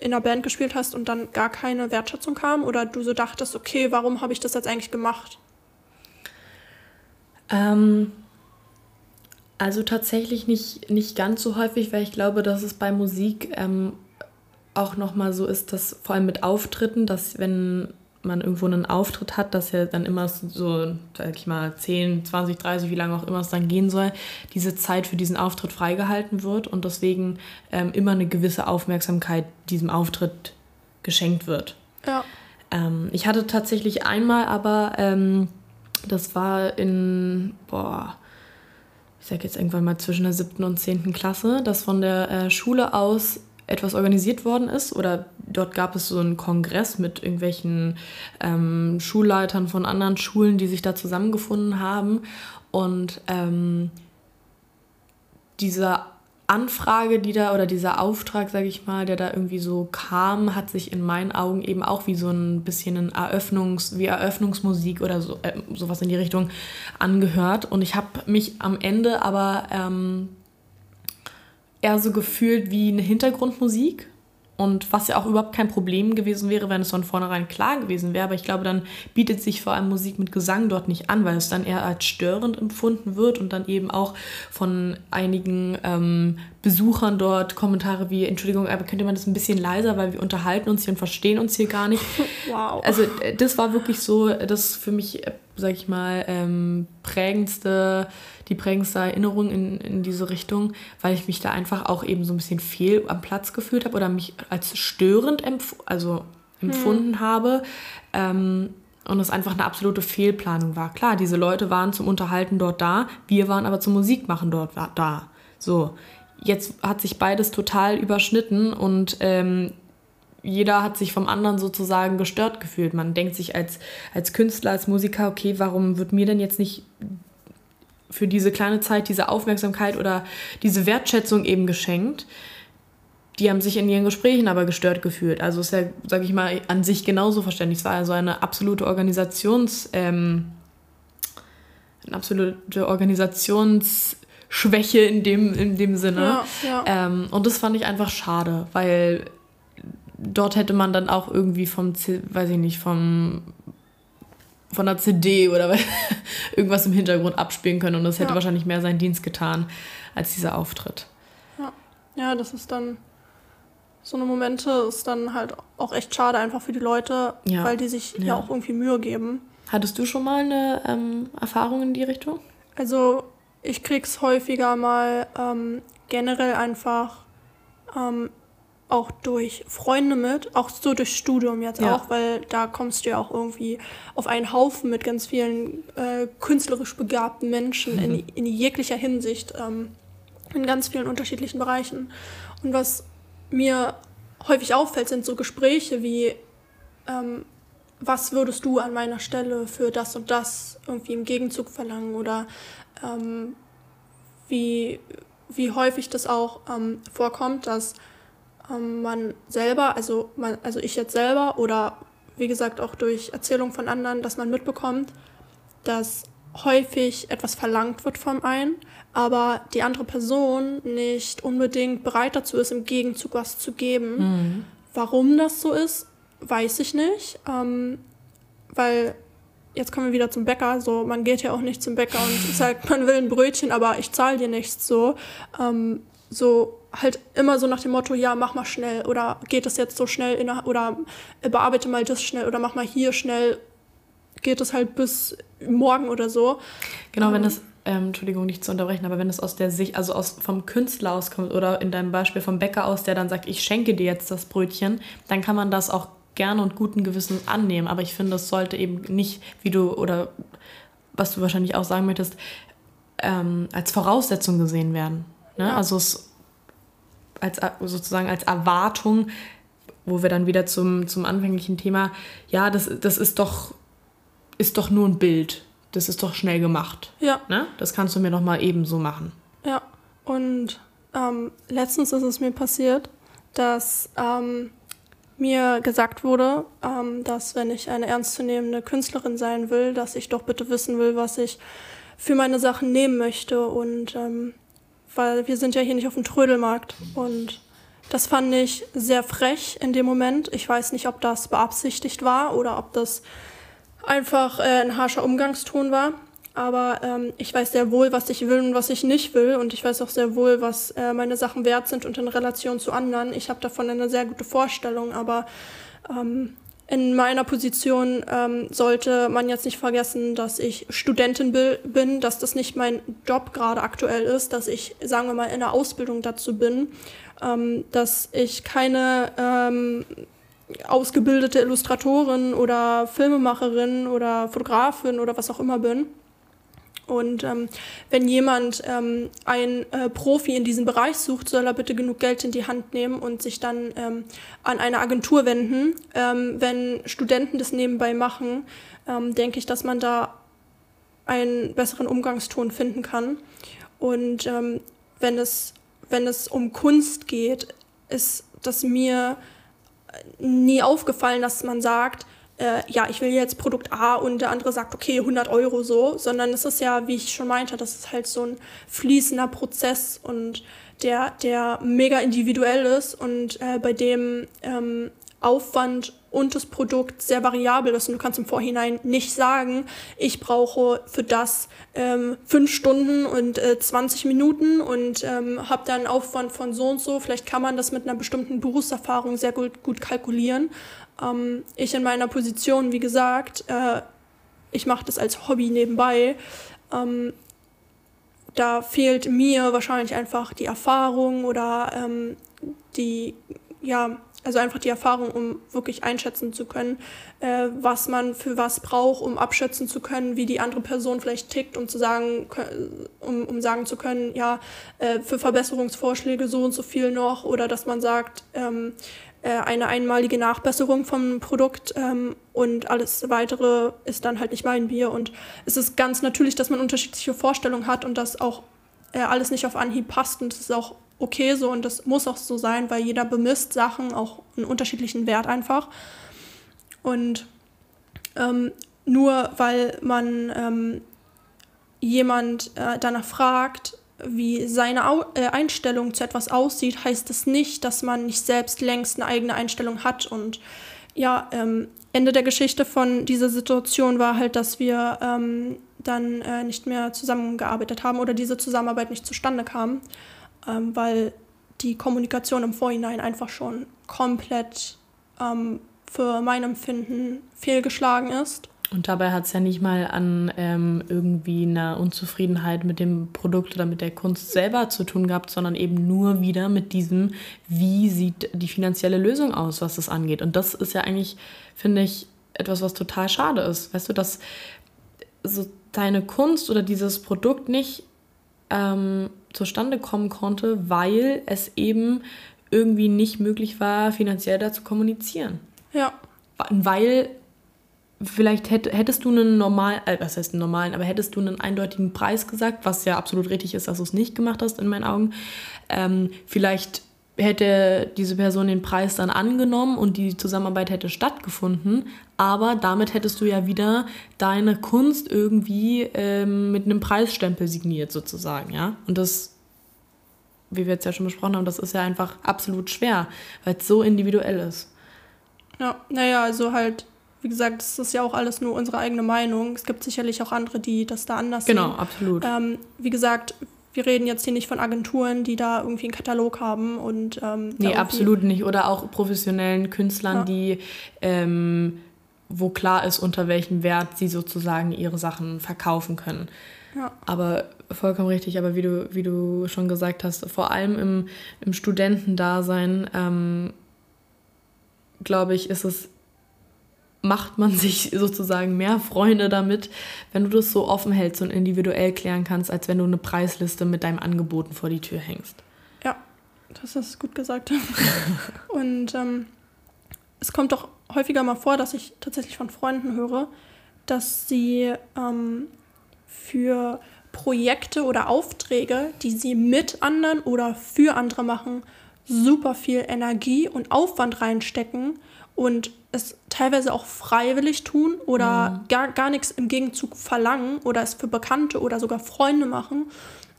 in einer Band gespielt hast und dann gar keine Wertschätzung kam oder du so dachtest, okay, warum habe ich das jetzt eigentlich gemacht? Ähm, also tatsächlich nicht, nicht ganz so häufig, weil ich glaube, dass es bei Musik ähm, auch nochmal so ist, dass vor allem mit Auftritten, dass wenn man irgendwo einen Auftritt hat, dass ja dann immer so, sag ich mal, 10, 20, 30, wie lange auch immer es dann gehen soll, diese Zeit für diesen Auftritt freigehalten wird und deswegen ähm, immer eine gewisse Aufmerksamkeit diesem Auftritt geschenkt wird. Ja. Ähm, ich hatte tatsächlich einmal aber, ähm, das war in, boah, ich sag jetzt irgendwann mal zwischen der siebten und zehnten Klasse, dass von der äh, Schule aus etwas organisiert worden ist oder dort gab es so einen Kongress mit irgendwelchen ähm, Schulleitern von anderen Schulen, die sich da zusammengefunden haben und ähm, diese Anfrage, die da oder dieser Auftrag, sage ich mal, der da irgendwie so kam, hat sich in meinen Augen eben auch wie so ein bisschen ein Eröffnungs, wie Eröffnungsmusik oder so äh, sowas in die Richtung angehört. Und ich habe mich am Ende aber ähm, eher so gefühlt wie eine Hintergrundmusik. Und was ja auch überhaupt kein Problem gewesen wäre, wenn es von vornherein klar gewesen wäre. Aber ich glaube, dann bietet sich vor allem Musik mit Gesang dort nicht an, weil es dann eher als störend empfunden wird und dann eben auch von einigen ähm, Besuchern dort Kommentare wie, Entschuldigung, aber könnte man das ein bisschen leiser, weil wir unterhalten uns hier und verstehen uns hier gar nicht. Wow. Also äh, das war wirklich so, das für mich, äh, sag ich mal, ähm, prägendste die prägendste Erinnerung in, in diese Richtung, weil ich mich da einfach auch eben so ein bisschen fehl am Platz gefühlt habe oder mich als störend empf also empfunden hm. habe. Ähm, und es einfach eine absolute Fehlplanung war. Klar, diese Leute waren zum Unterhalten dort da, wir waren aber zum Musikmachen dort da. So, jetzt hat sich beides total überschnitten und ähm, jeder hat sich vom anderen sozusagen gestört gefühlt. Man denkt sich als, als Künstler, als Musiker, okay, warum wird mir denn jetzt nicht für diese kleine Zeit diese Aufmerksamkeit oder diese Wertschätzung eben geschenkt. Die haben sich in ihren Gesprächen aber gestört gefühlt. Also ist ja, sage ich mal, an sich genauso verständlich. Es war also eine absolute Organisations, ähm, eine absolute Organisationsschwäche in dem, in dem Sinne. Ja, ja. Ähm, und das fand ich einfach schade, weil dort hätte man dann auch irgendwie vom, weiß ich nicht, vom von einer CD oder irgendwas im Hintergrund abspielen können und das hätte ja. wahrscheinlich mehr seinen Dienst getan als dieser Auftritt. Ja. ja, das ist dann so eine Momente ist dann halt auch echt schade einfach für die Leute, ja. weil die sich ja. ja. auch irgendwie Mühe geben. Hattest du schon mal eine ähm, Erfahrung in die Richtung? Also ich krieg's häufiger mal ähm, generell einfach ähm, auch durch Freunde mit, auch so durch Studium jetzt ja. auch, weil da kommst du ja auch irgendwie auf einen Haufen mit ganz vielen äh, künstlerisch begabten Menschen mhm. in, in jeglicher Hinsicht, ähm, in ganz vielen unterschiedlichen Bereichen. Und was mir häufig auffällt, sind so Gespräche wie, ähm, was würdest du an meiner Stelle für das und das irgendwie im Gegenzug verlangen oder ähm, wie, wie häufig das auch ähm, vorkommt, dass man selber, also, man, also ich jetzt selber oder wie gesagt auch durch Erzählung von anderen, dass man mitbekommt, dass häufig etwas verlangt wird vom einen, aber die andere Person nicht unbedingt bereit dazu ist, im Gegenzug was zu geben. Mhm. Warum das so ist, weiß ich nicht, ähm, weil jetzt kommen wir wieder zum Bäcker. So, man geht ja auch nicht zum Bäcker und sagt, man will ein Brötchen, aber ich zahle dir nichts. So, ähm, so halt immer so nach dem Motto, ja, mach mal schnell oder geht das jetzt so schnell in, oder bearbeite mal das schnell oder mach mal hier schnell, geht das halt bis morgen oder so. Genau, ähm, wenn das, ähm, Entschuldigung, nicht zu unterbrechen, aber wenn es aus der Sicht, also aus, vom Künstler auskommt oder in deinem Beispiel vom Bäcker aus, der dann sagt, ich schenke dir jetzt das Brötchen, dann kann man das auch gerne und guten Gewissens annehmen. Aber ich finde, es sollte eben nicht, wie du oder was du wahrscheinlich auch sagen möchtest, ähm, als Voraussetzung gesehen werden. Ne? Also es als sozusagen als Erwartung, wo wir dann wieder zum, zum anfänglichen Thema, ja, das, das ist doch, ist doch nur ein Bild. Das ist doch schnell gemacht. Ja. Ne? Das kannst du mir doch mal ebenso machen. Ja. Und ähm, letztens ist es mir passiert, dass ähm, mir gesagt wurde, ähm, dass wenn ich eine ernstzunehmende Künstlerin sein will, dass ich doch bitte wissen will, was ich für meine Sachen nehmen möchte. Und ähm, weil wir sind ja hier nicht auf dem Trödelmarkt. Und das fand ich sehr frech in dem Moment. Ich weiß nicht, ob das beabsichtigt war oder ob das einfach äh, ein harscher Umgangston war. Aber ähm, ich weiß sehr wohl, was ich will und was ich nicht will. Und ich weiß auch sehr wohl, was äh, meine Sachen wert sind und in Relation zu anderen. Ich habe davon eine sehr gute Vorstellung. Aber ähm, in meiner Position ähm, sollte man jetzt nicht vergessen, dass ich Studentin bin, dass das nicht mein Job gerade aktuell ist, dass ich, sagen wir mal, in der Ausbildung dazu bin, ähm, dass ich keine ähm, ausgebildete Illustratorin oder Filmemacherin oder Fotografin oder was auch immer bin und ähm, wenn jemand ähm, einen äh, Profi in diesem Bereich sucht, soll er bitte genug Geld in die Hand nehmen und sich dann ähm, an eine Agentur wenden. Ähm, wenn Studenten das nebenbei machen, ähm, denke ich, dass man da einen besseren Umgangston finden kann. Und ähm, wenn, es, wenn es um Kunst geht, ist das mir nie aufgefallen, dass man sagt, äh, ja, ich will jetzt Produkt A und der andere sagt, okay, 100 Euro so, sondern es ist ja, wie ich schon meinte, das ist halt so ein fließender Prozess und der, der mega individuell ist und äh, bei dem ähm, Aufwand und das Produkt sehr variabel ist und du kannst im Vorhinein nicht sagen, ich brauche für das ähm, fünf Stunden und äh, 20 Minuten und ähm, habe dann einen Aufwand von so und so. Vielleicht kann man das mit einer bestimmten Berufserfahrung sehr gut, gut kalkulieren. Ähm, ich in meiner Position, wie gesagt, äh, ich mache das als Hobby nebenbei. Ähm, da fehlt mir wahrscheinlich einfach die Erfahrung oder ähm, die, ja, also einfach die Erfahrung, um wirklich einschätzen zu können, äh, was man für was braucht, um abschätzen zu können, wie die andere Person vielleicht tickt, um zu sagen, um, um sagen zu können, ja, äh, für Verbesserungsvorschläge so und so viel noch, oder dass man sagt, ähm, äh, eine einmalige Nachbesserung vom Produkt ähm, und alles weitere ist dann halt nicht mein Bier. Und es ist ganz natürlich, dass man unterschiedliche Vorstellungen hat und dass auch äh, alles nicht auf Anhieb passt und das ist auch okay so und das muss auch so sein, weil jeder bemisst Sachen auch einen unterschiedlichen Wert einfach. Und ähm, nur weil man ähm, jemand äh, danach fragt, wie seine Au äh, Einstellung zu etwas aussieht, heißt das nicht, dass man nicht selbst längst eine eigene Einstellung hat. Und ja, ähm, Ende der Geschichte von dieser Situation war halt, dass wir ähm, dann äh, nicht mehr zusammengearbeitet haben oder diese Zusammenarbeit nicht zustande kam, ähm, weil die Kommunikation im Vorhinein einfach schon komplett ähm, für mein Empfinden fehlgeschlagen ist. Und dabei hat es ja nicht mal an ähm, irgendwie einer Unzufriedenheit mit dem Produkt oder mit der Kunst selber zu tun gehabt, sondern eben nur wieder mit diesem, wie sieht die finanzielle Lösung aus, was das angeht. Und das ist ja eigentlich, finde ich, etwas, was total schade ist. Weißt du, dass so deine Kunst oder dieses Produkt nicht ähm, zustande kommen konnte, weil es eben irgendwie nicht möglich war, finanziell da zu kommunizieren. Ja. Weil vielleicht hätt, hättest du einen normalen, äh, was heißt einen normalen, aber hättest du einen eindeutigen Preis gesagt, was ja absolut richtig ist, dass du es nicht gemacht hast in meinen Augen. Ähm, vielleicht hätte diese Person den Preis dann angenommen und die Zusammenarbeit hätte stattgefunden, aber damit hättest du ja wieder deine Kunst irgendwie ähm, mit einem Preisstempel signiert sozusagen, ja. Und das, wie wir jetzt ja schon besprochen haben, das ist ja einfach absolut schwer, weil es so individuell ist. Ja, naja, also halt wie gesagt, das ist ja auch alles nur unsere eigene Meinung. Es gibt sicherlich auch andere, die das da anders genau, sehen. Genau, absolut. Ähm, wie gesagt, wir reden jetzt hier nicht von Agenturen, die da irgendwie einen Katalog haben und ähm, nee, absolut nicht. Oder auch professionellen Künstlern, ja. die ähm, wo klar ist, unter welchem Wert sie sozusagen ihre Sachen verkaufen können. Ja. Aber vollkommen richtig, aber wie du, wie du schon gesagt hast, vor allem im, im Studentendasein, ähm, glaube ich, ist es macht man sich sozusagen mehr Freunde damit, wenn du das so offen hältst und individuell klären kannst, als wenn du eine Preisliste mit deinem Angeboten vor die Tür hängst. Ja, das ist gut gesagt. und ähm, es kommt doch häufiger mal vor, dass ich tatsächlich von Freunden höre, dass sie ähm, für Projekte oder Aufträge, die sie mit anderen oder für andere machen, super viel Energie und Aufwand reinstecken und es teilweise auch freiwillig tun oder mhm. gar, gar nichts im Gegenzug verlangen oder es für Bekannte oder sogar Freunde machen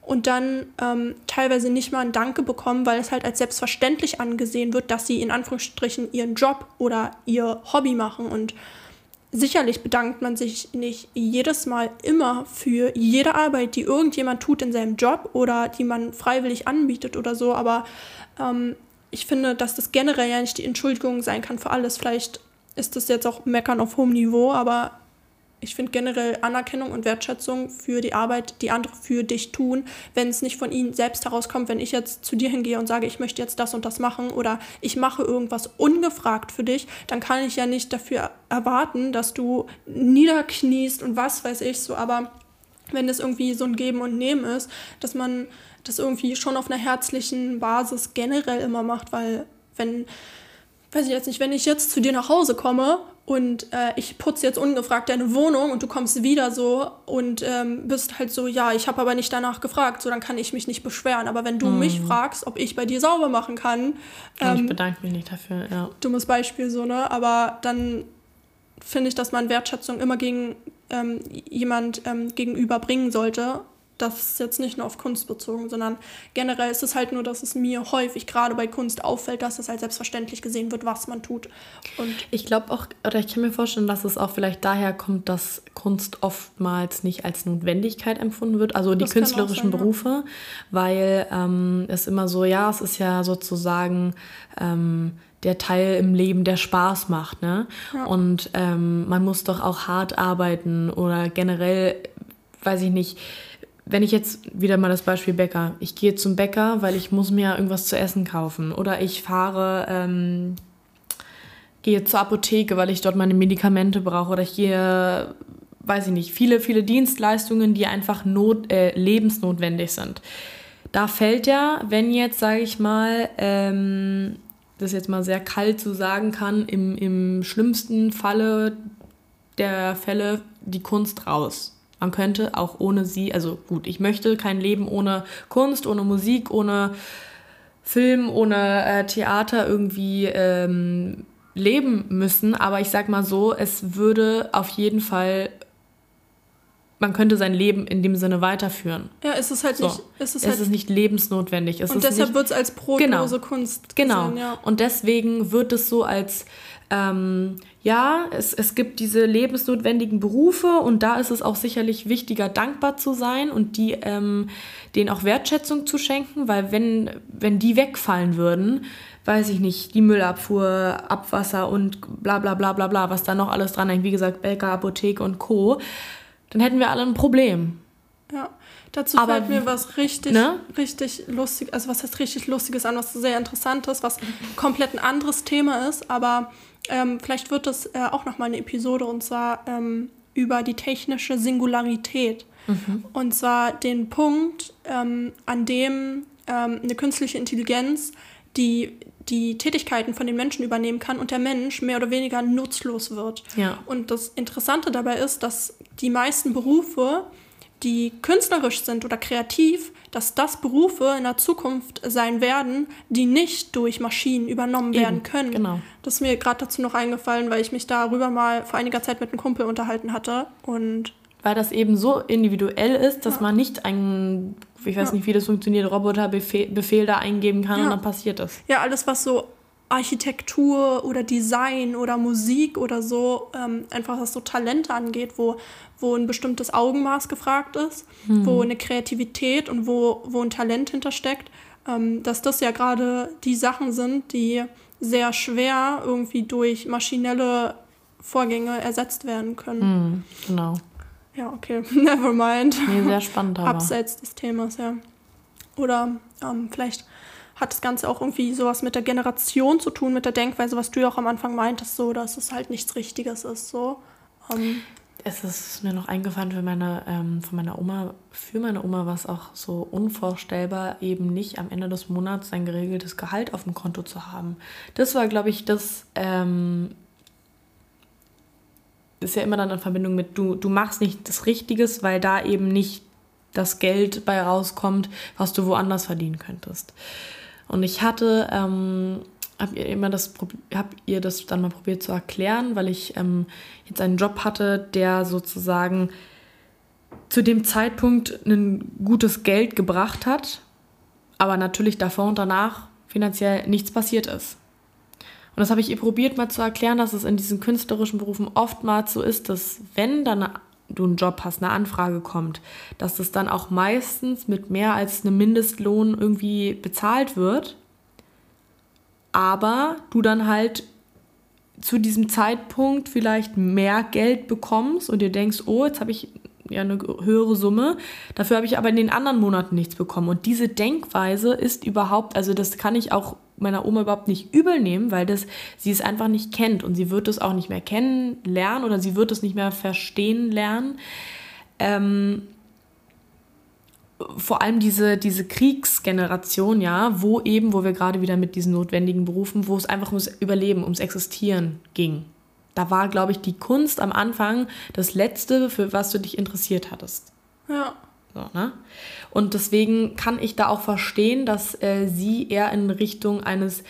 und dann ähm, teilweise nicht mal ein Danke bekommen, weil es halt als selbstverständlich angesehen wird, dass sie in Anführungsstrichen ihren Job oder ihr Hobby machen. Und sicherlich bedankt man sich nicht jedes Mal immer für jede Arbeit, die irgendjemand tut in seinem Job oder die man freiwillig anbietet oder so, aber ähm, ich finde, dass das generell ja nicht die Entschuldigung sein kann für alles. Vielleicht ist das jetzt auch Meckern auf hohem Niveau, aber ich finde generell Anerkennung und Wertschätzung für die Arbeit, die andere für dich tun, wenn es nicht von ihnen selbst herauskommt, wenn ich jetzt zu dir hingehe und sage, ich möchte jetzt das und das machen oder ich mache irgendwas ungefragt für dich, dann kann ich ja nicht dafür erwarten, dass du niederkniest und was weiß ich so, aber wenn es irgendwie so ein Geben und Nehmen ist, dass man das irgendwie schon auf einer herzlichen Basis generell immer macht, weil wenn, weiß ich jetzt nicht, wenn ich jetzt zu dir nach Hause komme und äh, ich putze jetzt ungefragt deine Wohnung und du kommst wieder so und ähm, bist halt so, ja, ich habe aber nicht danach gefragt, so dann kann ich mich nicht beschweren. Aber wenn du mhm. mich fragst, ob ich bei dir sauber machen kann, ähm, ich bedanke mich nicht dafür, ja. Dummes Beispiel so, ne? Aber dann finde ich, dass man Wertschätzung immer gegen ähm, jemand ähm, gegenüber bringen sollte das ist jetzt nicht nur auf Kunst bezogen, sondern generell ist es halt nur, dass es mir häufig gerade bei Kunst auffällt, dass es halt selbstverständlich gesehen wird, was man tut. Und ich glaube auch, oder ich kann mir vorstellen, dass es auch vielleicht daher kommt, dass Kunst oftmals nicht als Notwendigkeit empfunden wird, also die künstlerischen sein, Berufe, ja. weil ähm, es immer so, ja, es ist ja sozusagen ähm, der Teil im Leben, der Spaß macht, ne? Ja. Und ähm, man muss doch auch hart arbeiten oder generell, weiß ich nicht, wenn ich jetzt wieder mal das Beispiel Bäcker, ich gehe zum Bäcker, weil ich muss mir irgendwas zu essen kaufen oder ich fahre, ähm, gehe zur Apotheke, weil ich dort meine Medikamente brauche oder ich gehe, weiß ich nicht, viele, viele Dienstleistungen, die einfach not, äh, lebensnotwendig sind. Da fällt ja, wenn jetzt, sage ich mal, ähm, das jetzt mal sehr kalt zu sagen kann, im, im schlimmsten Falle der Fälle die Kunst raus. Man könnte auch ohne sie, also gut, ich möchte kein Leben ohne Kunst, ohne Musik, ohne Film, ohne äh, Theater irgendwie ähm, leben müssen. Aber ich sag mal so, es würde auf jeden Fall man könnte sein Leben in dem Sinne weiterführen. Ja, es ist halt so. nicht, es ist, es halt ist nicht lebensnotwendig. Es und deshalb wird es als brotlose genau, Kunst Genau. Gesehen, ja. Und deswegen wird es so als ähm, ja, es, es gibt diese lebensnotwendigen Berufe und da ist es auch sicherlich wichtiger, dankbar zu sein und die, ähm, denen auch Wertschätzung zu schenken, weil wenn, wenn die wegfallen würden, weiß ich nicht, die Müllabfuhr, Abwasser und bla bla bla bla bla, was da noch alles dran hängt, wie gesagt, Bäcker, Apotheke und Co., dann hätten wir alle ein Problem. Ja. Dazu Aber fällt mir was richtig, ne? richtig lustig, also was heißt richtig lustiges an, was sehr interessantes, was komplett ein anderes Thema ist, aber ähm, vielleicht wird das äh, auch nochmal eine Episode und zwar ähm, über die technische Singularität. Mhm. Und zwar den Punkt, ähm, an dem ähm, eine künstliche Intelligenz die, die Tätigkeiten von den Menschen übernehmen kann und der Mensch mehr oder weniger nutzlos wird. Ja. Und das Interessante dabei ist, dass die meisten Berufe, die künstlerisch sind oder kreativ, dass das Berufe in der Zukunft sein werden, die nicht durch Maschinen übernommen Eben, werden können. Genau. Das ist mir gerade dazu noch eingefallen, weil ich mich darüber mal vor einiger Zeit mit einem Kumpel unterhalten hatte und weil das eben so individuell ist, dass ja. man nicht einen, ich weiß ja. nicht, wie das funktioniert, Roboterbefehl Befehl da eingeben kann ja. und dann passiert das. Ja, alles, was so Architektur oder Design oder Musik oder so, ähm, einfach was so Talente angeht, wo, wo ein bestimmtes Augenmaß gefragt ist, hm. wo eine Kreativität und wo, wo ein Talent hintersteckt, ähm, dass das ja gerade die Sachen sind, die sehr schwer irgendwie durch maschinelle Vorgänge ersetzt werden können. Hm, genau. Ja, okay, never mind. Nee, sehr spannend. Aber. Abseits des Themas, ja. Oder ähm, vielleicht hat das Ganze auch irgendwie sowas mit der Generation zu tun, mit der Denkweise, was du ja auch am Anfang meintest, so, dass es halt nichts Richtiges ist, so. Ähm, es ist mir noch eingefallen für meine, ähm, von meiner Oma, für meine Oma war es auch so unvorstellbar, eben nicht am Ende des Monats sein geregeltes Gehalt auf dem Konto zu haben. Das war, glaube ich, das ähm, ist ja immer dann in Verbindung mit, du, du machst nicht das Richtiges, weil da eben nicht das Geld bei rauskommt, was du woanders verdienen könntest. Und ich hatte ähm, habt ihr immer das habt ihr das dann mal probiert zu erklären, weil ich ähm, jetzt einen Job hatte, der sozusagen zu dem Zeitpunkt ein gutes Geld gebracht hat, aber natürlich davor und danach finanziell nichts passiert ist. Und das habe ich ihr probiert mal zu erklären, dass es in diesen künstlerischen Berufen oftmals so ist, dass wenn dann du einen Job hast, eine Anfrage kommt, dass das dann auch meistens mit mehr als einem Mindestlohn irgendwie bezahlt wird aber du dann halt zu diesem Zeitpunkt vielleicht mehr Geld bekommst und dir denkst, oh, jetzt habe ich ja eine höhere Summe, dafür habe ich aber in den anderen Monaten nichts bekommen. Und diese Denkweise ist überhaupt, also das kann ich auch meiner Oma überhaupt nicht übel nehmen, weil das, sie es einfach nicht kennt und sie wird es auch nicht mehr kennenlernen oder sie wird es nicht mehr verstehen lernen. Ähm, vor allem diese, diese Kriegsgeneration, ja, wo eben, wo wir gerade wieder mit diesen notwendigen Berufen, wo es einfach ums Überleben, ums Existieren ging. Da war, glaube ich, die Kunst am Anfang das Letzte, für was du dich interessiert hattest. Ja. So, ne? Und deswegen kann ich da auch verstehen, dass äh, sie eher in Richtung eines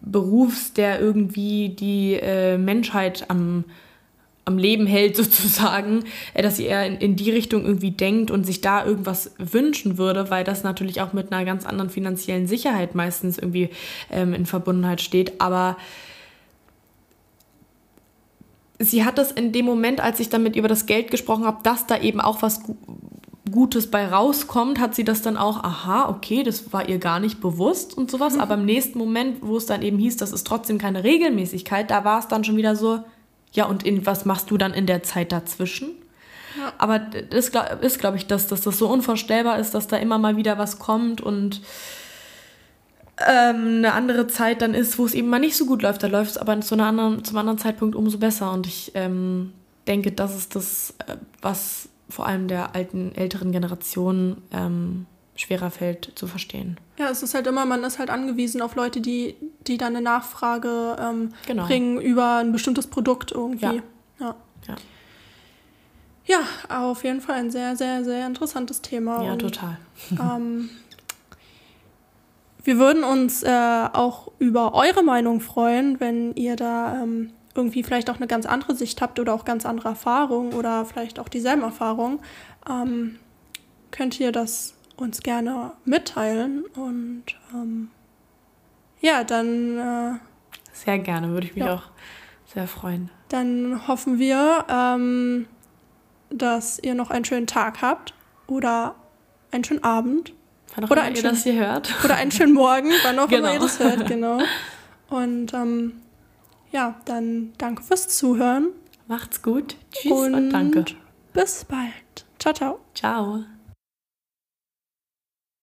Berufs, der irgendwie die äh, Menschheit am am Leben hält sozusagen, äh, dass sie eher in, in die Richtung irgendwie denkt und sich da irgendwas wünschen würde, weil das natürlich auch mit einer ganz anderen finanziellen Sicherheit meistens irgendwie ähm, in Verbundenheit steht. Aber sie hat das in dem Moment, als ich damit über das Geld gesprochen habe, dass da eben auch was Gutes bei rauskommt, hat sie das dann auch, aha, okay, das war ihr gar nicht bewusst und sowas. Mhm. Aber im nächsten Moment, wo es dann eben hieß, das ist trotzdem keine Regelmäßigkeit, da war es dann schon wieder so, ja, und in, was machst du dann in der Zeit dazwischen? Ja. Aber das ist, glaube ich, dass, dass das so unvorstellbar ist, dass da immer mal wieder was kommt und ähm, eine andere Zeit dann ist, wo es eben mal nicht so gut läuft. Da läuft es aber zu einer anderen, zum anderen Zeitpunkt umso besser. Und ich ähm, denke, das ist das, äh, was vor allem der alten, älteren Generation ähm, schwerer fällt zu verstehen. Ja, es ist halt immer, man ist halt angewiesen auf Leute, die, die dann eine Nachfrage ähm, genau. bringen über ein bestimmtes Produkt irgendwie. Ja. ja. ja. Ja, auf jeden Fall ein sehr, sehr, sehr interessantes Thema. Ja, und, total. ähm, wir würden uns äh, auch über eure Meinung freuen, wenn ihr da ähm, irgendwie vielleicht auch eine ganz andere Sicht habt oder auch ganz andere Erfahrungen oder vielleicht auch dieselben Erfahrungen. Ähm, könnt ihr das uns gerne mitteilen. Und ähm, ja, dann. Äh, sehr gerne, würde ich mich ja. auch sehr freuen. Dann hoffen wir, ähm, dass ihr noch einen schönen Tag habt oder einen schönen Abend. Wann auch oder immer ihr schönen, das hier hört. Oder einen schönen Morgen, wann auch genau. immer ihr das hört, genau. Und ähm, ja, dann danke fürs Zuhören. Macht's gut. Tschüss und, und danke. Bis bald. Ciao, ciao. Ciao.